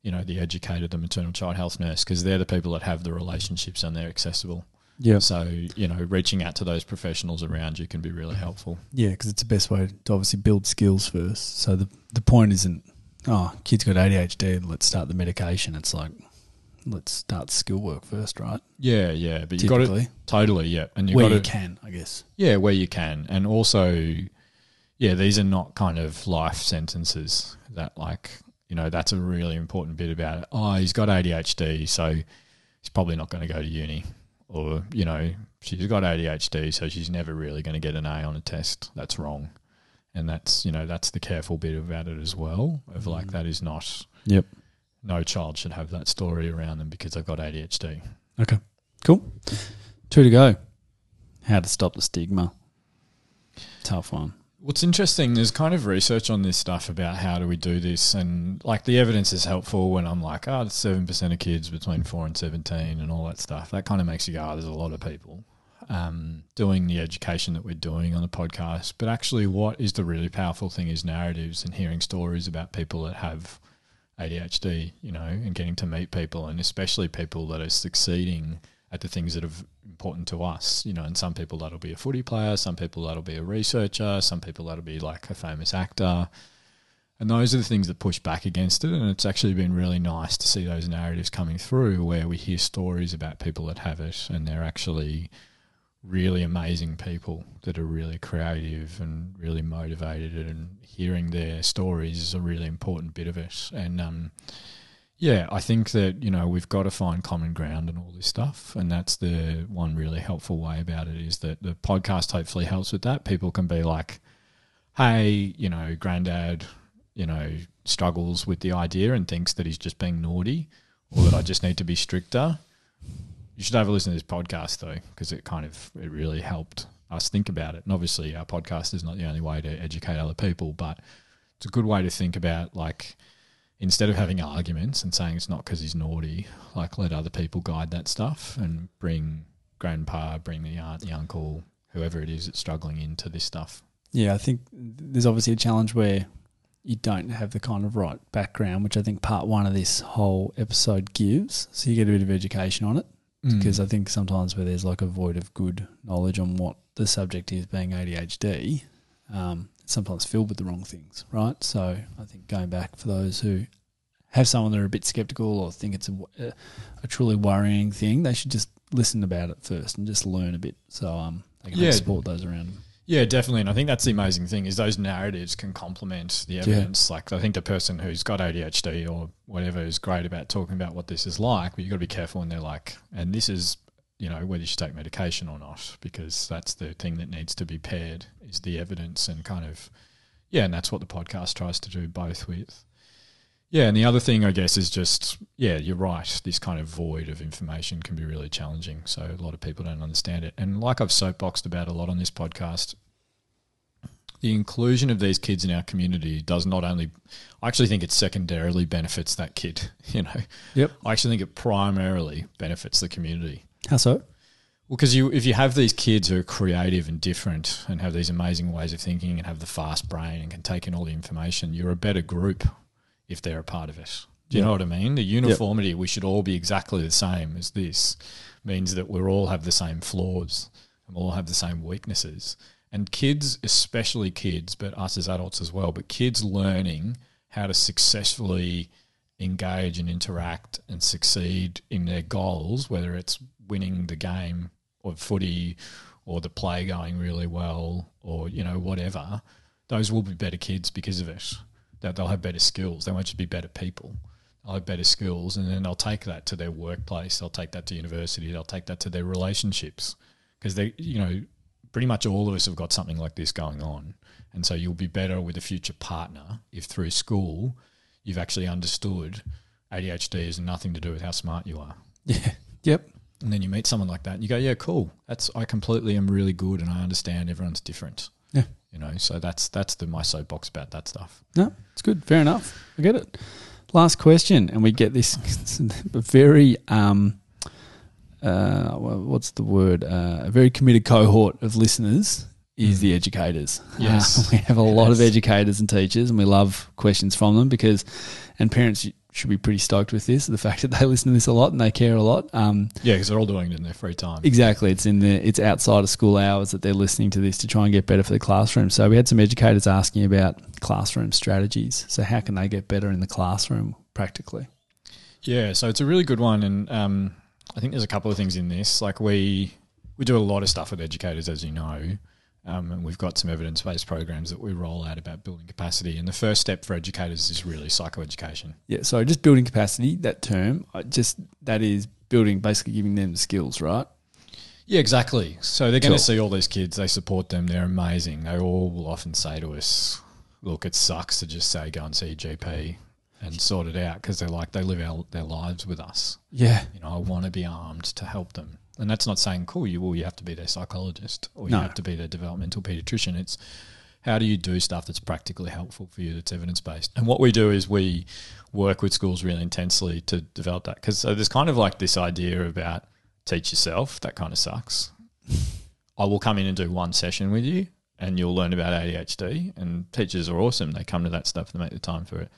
you know, the educator, the maternal child health nurse, because they're the people that have the relationships and they're accessible. Yeah. So, you know, reaching out to those professionals around you can be really helpful. Yeah, because it's the best way to obviously build skills first. So the the point isn't, oh, kid's got ADHD, let's start the medication. It's like, let's start skill work first, right? Yeah, yeah. But you got to totally, yeah. And you Where got you to can, I guess. Yeah, where you can. And also, yeah, these are not kind of life sentences that, like, you know, that's a really important bit about it. Oh, he's got ADHD, so he's probably not going to go to uni. Or, you know, she's got ADHD, so she's never really going to get an A on a test. That's wrong. And that's, you know, that's the careful bit about it as well, of like, mm. that is not, Yep. no child should have that story around them because they've got ADHD. Okay. Cool. Two to go. How to stop the stigma. Tough one. What's interesting, there's kind of research on this stuff about how do we do this, and like the evidence is helpful when I'm like, oh, it's seven percent of kids between four and seventeen, and all that stuff. That kind of makes you go, oh, there's a lot of people um, doing the education that we're doing on the podcast. But actually, what is the really powerful thing is narratives and hearing stories about people that have ADHD, you know, and getting to meet people, and especially people that are succeeding at the things that are important to us, you know. And some people that'll be a footy player, some people that'll be a researcher, some people that'll be like a famous actor. And those are the things that push back against it. And it's actually been really nice to see those narratives coming through where we hear stories about people that have it and they're actually really amazing people that are really creative and really motivated and hearing their stories is a really important bit of it. And um, yeah i think that you know we've got to find common ground and all this stuff and that's the one really helpful way about it is that the podcast hopefully helps with that. People can be like hey you know granddad you know struggles with the idea and thinks that he's just being naughty or that i just need to be stricter you should have a listen to this podcast though, because it kind of it really helped us think about it. And obviously, our podcast is not the only way to educate other people, but it's a good way to think about like instead of having arguments and saying it's not because he's naughty, like let other people guide that stuff and bring grandpa, bring the aunt, the uncle, whoever it is that's struggling into this stuff. Yeah, I think there's obviously a challenge where you don't have the kind of right background, which I think part one of this whole episode gives. So you get a bit of education on it. Because I think sometimes where there's like a void of good knowledge on what the subject is, being ADHD, um, it's sometimes filled with the wrong things, right? So I think going back for those who have someone that are a bit skeptical or think it's a, a truly worrying thing, they should just listen about it first and just learn a bit. So um, they can Yeah. support those around them. Yeah, definitely. And I think that's the amazing thing is those narratives can complement the evidence. Like I think the person who's got ADHD or whatever is great about talking about what this is like, but you've got to be careful when they're like, and this is, you know, whether you should take medication or not, because that's the thing that needs to be paired is the evidence and kind of, yeah, and that's what the podcast tries to do both with. Yeah, and the other thing I guess is just yeah, you're right. This kind of void of information can be really challenging. So a lot of people don't understand it. And like I've soapboxed about a lot on this podcast, the inclusion of these kids in our community does not only I actually think it secondarily benefits that kid, (laughs) you know. Yep. I actually think it primarily benefits the community. How so? Well, because you, if you have these kids who are creative and different and have these amazing ways of thinking and have the fast brain and can take in all the information, you're a better group if they're a part of it. Do you Yeah. know what I mean? The uniformity, we should all be exactly the same as this, means that we all have the same flaws and we all have the same weaknesses. And kids, especially kids, but us as adults as well, but kids learning how to successfully engage and interact and succeed in their goals, whether it's winning the game of footy or the play going really well or, you know, whatever, those will be better kids because of it. That they'll have better skills. They won't just be better people. They'll have better skills and then they'll take that to their workplace. They'll take that to university. They'll take that to their relationships. Because they, you know, pretty much all of us have got something like this going on. And so you'll be better with a future partner if through school you've actually understood ADHD has nothing to do with how smart you are. Yeah. Yep. And then you meet someone like that and you go, yeah, cool. That's I completely am really good and I understand everyone's different. You know, so that's that's the my soapbox about that stuff. No, it's good. Fair enough. I get it. Last question, and we get this (laughs) very um, uh, what's the word? Uh, a very committed cohort of listeners is the educators. Yes. Uh, (laughs) we have a lot of educators and teachers, and we love questions from them because, and parents should be pretty stoked with this. The fact that they listen to this a lot and they care a lot. Um, Yeah, because they're all doing it in their free time. Exactly. It's in the it's outside of school hours that they're listening to this to try and get better for the classroom. So we had some educators asking about classroom strategies. So how can they get better in the classroom practically? Yeah, so it's a really good one, and um, I think there's a couple of things in this. Like we we do a lot of stuff with educators, as you know, um, and we've got some evidence based programs that we roll out about building capacity. And the first step for educators is really psychoeducation. Yeah, so just building capacity, that term, just that is building basically giving them the skills, right? Yeah, exactly. So they're going to see all these kids. They support them. They're amazing. They all will often say to us, "Look, it sucks to just say go and see a GP and sort it out because they're like they live our, their lives with us. Yeah. You know, I want to be armed to help them." And that's not saying cool. You well, you have to be their psychologist or you have to be their developmental pediatrician. It's how do you do stuff that's practically helpful for you, that's evidence based. And what we do is we work with schools really intensely to develop that because so uh, there's kind of like this idea about teach yourself. That kind of sucks. I will come in and do one session with you and you'll learn about ADHD. And teachers are awesome. They come to that stuff and make the time for it.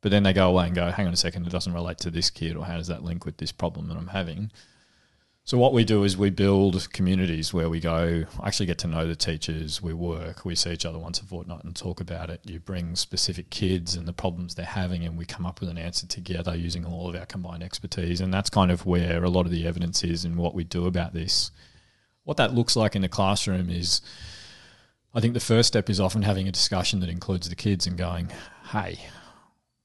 But then they go away and go, hang on a second, it doesn't relate to this kid, or how does that link with this problem that I'm having? So what we do is we build communities where we go, actually get to know the teachers, we work, we see each other once a fortnight and talk about it. You bring specific kids and the problems they're having and we come up with an answer together using all of our combined expertise. And that's kind of where a lot of the evidence is and what we do about this. What that looks like in the classroom is I think the first step is often having a discussion that includes the kids and going, hey,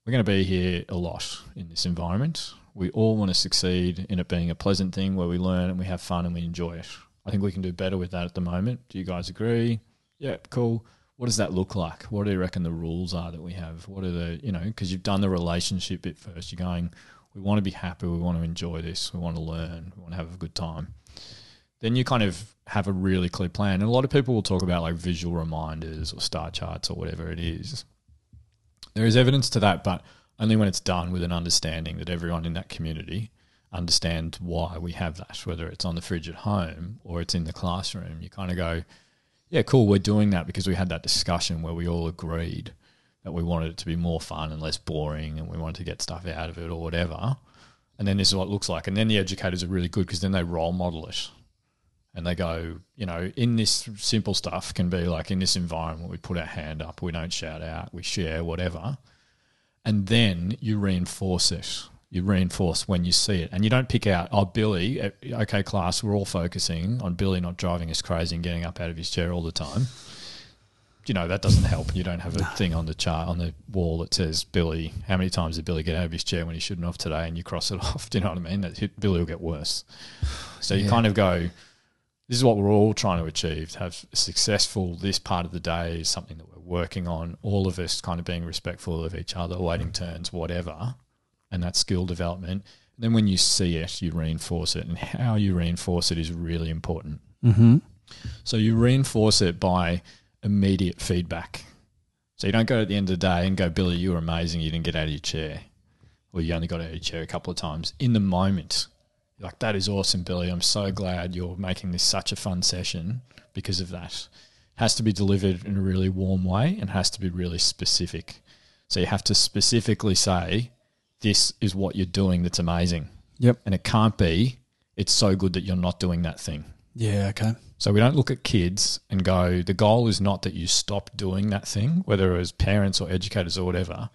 we're going to be here a lot in this environment. We all want to succeed in it being a pleasant thing where we learn and we have fun and we enjoy it. I think we can do better with that at the moment. Do you guys agree? Yeah, cool. What does that look like? What do you reckon the rules are that we have? What are the, you know, because you've done the relationship bit first. You're going, we want to be happy. We want to enjoy this. We want to learn. We want to have a good time. Then you kind of have a really clear plan. And a lot of people will talk about like visual reminders or star charts or whatever it is. There is evidence to that, but only when it's done with an understanding that everyone in that community understands why we have that, whether it's on the fridge at home or it's in the classroom. You kind of go, yeah, cool, we're doing that because we had that discussion where we all agreed that we wanted it to be more fun and less boring and we wanted to get stuff out of it or whatever. And then this is what it looks like. And then the educators are really good because then they role model it. And they go, you know, in this simple stuff can be like in this environment, we put our hand up, we don't shout out, we share, whatever. And then you reinforce it. You reinforce when you see it. And you don't pick out, oh, Billy, eh, okay, class, we're all focusing on Billy not driving us crazy and getting up out of his chair all the time. You know, that doesn't help. You don't have a thing on the chart, on the wall that says, Billy, how many times did Billy get out of his chair when he shouldn't have today? And you cross it (laughs) off. Do you know what I mean? That hit- Billy will get worse. So you Yeah. kind of go, this is what we're all trying to achieve to have successful this part of the day is something that working on all of us kind of being respectful of each other waiting turns whatever and that skill development and then when you see it you reinforce it and how you reinforce it is really important. Mm-hmm. so you reinforce it by immediate feedback. So you don't go at the end of the day and go billy you were amazing you didn't get out of your chair or you only got out of your chair a couple of times. In the moment like that is awesome billy. I'm so glad you're making this such a fun session because of that has to be delivered in a really warm way and has to be really specific so you have to specifically say this is what you're doing that's amazing. Yep. And it can't be, it's so good that you're not doing that thing. Yeah. Okay. So we don't look at kids and go, the goal is not that you stop doing that thing, whether as parents or educators or whatever.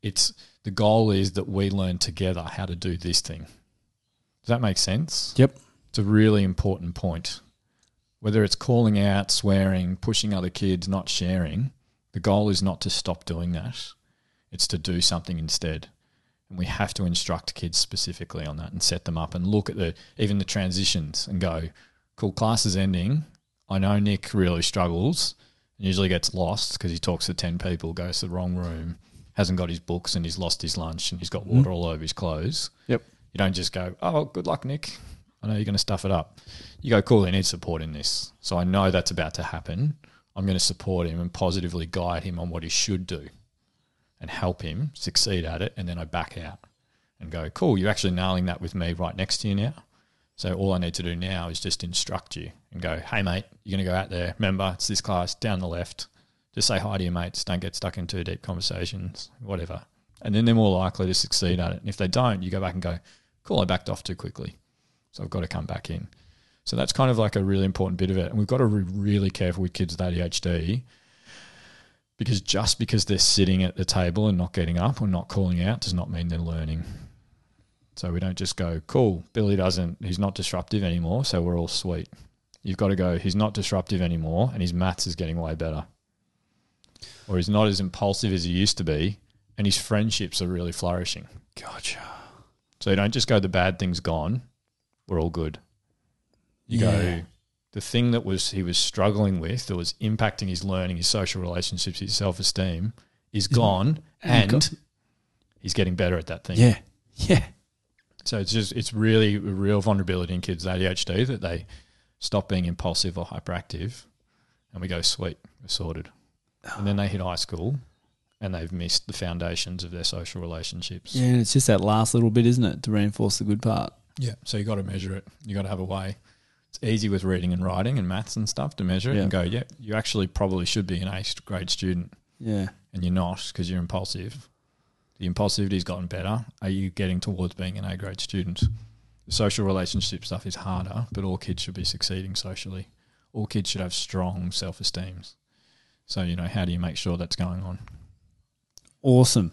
It's the goal is that we learn together how to do this thing. Does that make sense? Yep. It's a really important point. Whether it's calling out, swearing, pushing other kids, not sharing, the goal is not to stop doing that. It's to do something instead. And we have to instruct kids specifically on that and set them up and look at the even the transitions and go, cool, class is ending. I know Nick really struggles and usually gets lost because he talks to 10 people, goes to the wrong room, hasn't got his books and he's lost his lunch and he's got mm-hmm. water all over his clothes. Yep. You don't just go, oh, good luck, Nick. I know you're going to stuff it up. You go, cool, he needs support in this. So I know that's about to happen. I'm going to support him and positively guide him on what he should do and help him succeed at it. And then I back out and go, cool, you're actually nailing that with me right next to you now. So all I need to do now is just instruct you and go, hey, mate, you're going to go out there. Remember, it's this class down the left. Just say hi to your mates. Don't get stuck in too deep conversations, whatever. And then they're more likely to succeed at it. And if they don't, you go back and go, cool, I backed off too quickly. So I've got to come back in. So that's kind of like a really important bit of it. And we've got to be really careful with kids with ADHD because just because they're sitting at the table and not getting up or not calling out does not mean they're learning. So we don't just go, cool, Billy doesn't, he's not disruptive anymore, so we're all sweet. You've got to go, he's not disruptive anymore and his maths is getting way better. Or he's not as impulsive as he used to be and his friendships are really flourishing. Gotcha. So you don't just go, the bad thing's gone, we're all good. You Yeah. go, the thing that was he was struggling with, that was impacting his learning, his social relationships, his self esteem, is mm-hmm. gone, and and go- he's getting better at that thing. Yeah. Yeah. So it's just it's really a real vulnerability in kids with ADHD that they stop being impulsive or hyperactive, and we go sweet, we're sorted, and then they hit high school, and they've missed the foundations of their social relationships. Yeah. And it's just that last little bit, isn't it, to reinforce the good part? Yeah. So you got to measure it. You got to have a way. It's easy with reading and writing and maths and stuff to measure it Yeah. and go, yeah, you actually probably should be an eighth grade student, Yeah. and you're not because you're impulsive. The impulsivity's gotten better. Are you getting towards being an A grade student? The social relationship stuff is harder, but all kids should be succeeding socially. All kids should have strong self esteems. So, you know, how do you make sure that's going on? Awesome.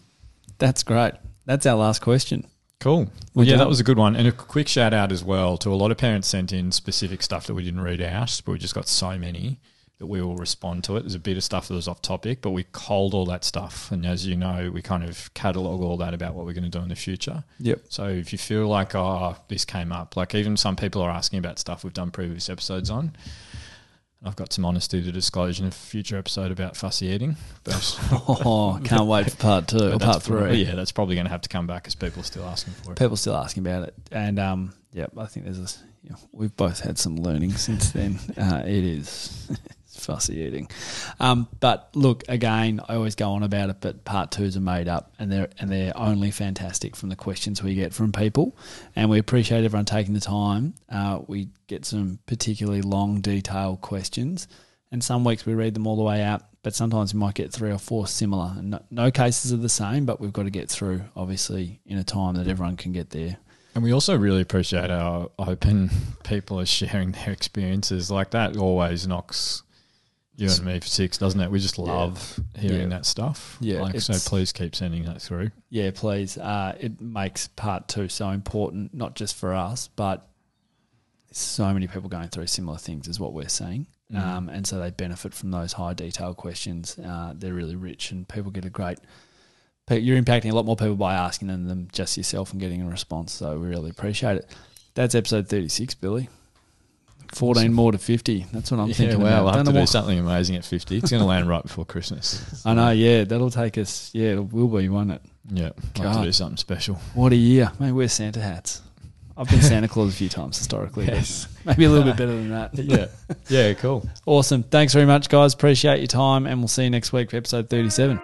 That's great. That's our last question. Cool. Well, yeah, that was a good one. And a quick shout out as well to a lot of parents sent in specific stuff that we didn't read out, but we just got so many that we will respond to it. There's a bit of stuff that was off topic, but we culled all that stuff. And as you know, we kind of catalog all that about what we're going to do in the future. Yep. So if you feel like, oh, this came up, like even some people are asking about stuff we've done previous episodes on. I've got some honesty to disclose in a future episode about fussy eating. But (laughs) Oh, can't wait for part two or part that's probably- three. yeah, that's probably going to have to come back because people are still asking for it. People still asking about it, and um, yeah, I think there's a. You know, we've both had some learning since then. (laughs) Uh, it's (laughs) fussy eating, um, but look again. I always go on about it, but part twos are made up, and they're and they're only fantastic from the questions we get from people, and we appreciate everyone taking the time. Uh, we get some particularly long, detailed questions, and some weeks we read them all the way out. But sometimes we might get three or four similar, and no, no cases are the same. But we've got to get through, obviously, in a time that everyone can get there. And we also really appreciate how open (laughs) people are sharing their experiences. Like that always knocks you and me for six, doesn't it? We just love hearing Yeah. that stuff. Yeah, Like, so please keep sending that through. Yeah, please. Uh, it makes part two so important, not just for us, but so many people going through similar things is what we're seeing. Um, and so they benefit from those high detail questions. Uh, they're really rich, and people get a great. You're impacting a lot more people by asking them than just yourself and getting a response. So we really appreciate it. That's episode 36, Billy. 14 more to 50. That's what I'm yeah, thinking wow, about. we'll have Don't to do something amazing at 50. It's going to land right before Christmas. (laughs) I know, yeah. That'll take us, yeah, it will be, won't it? Yeah, we'll have to do something special. What a year. Maybe wear Santa hats. I've been Santa (laughs) Claus a few times historically. but (laughs) Maybe a little bit better than that. Yeah, yeah, cool. Awesome. Thanks very much, guys. Appreciate your time, and we'll see you next week for episode 37.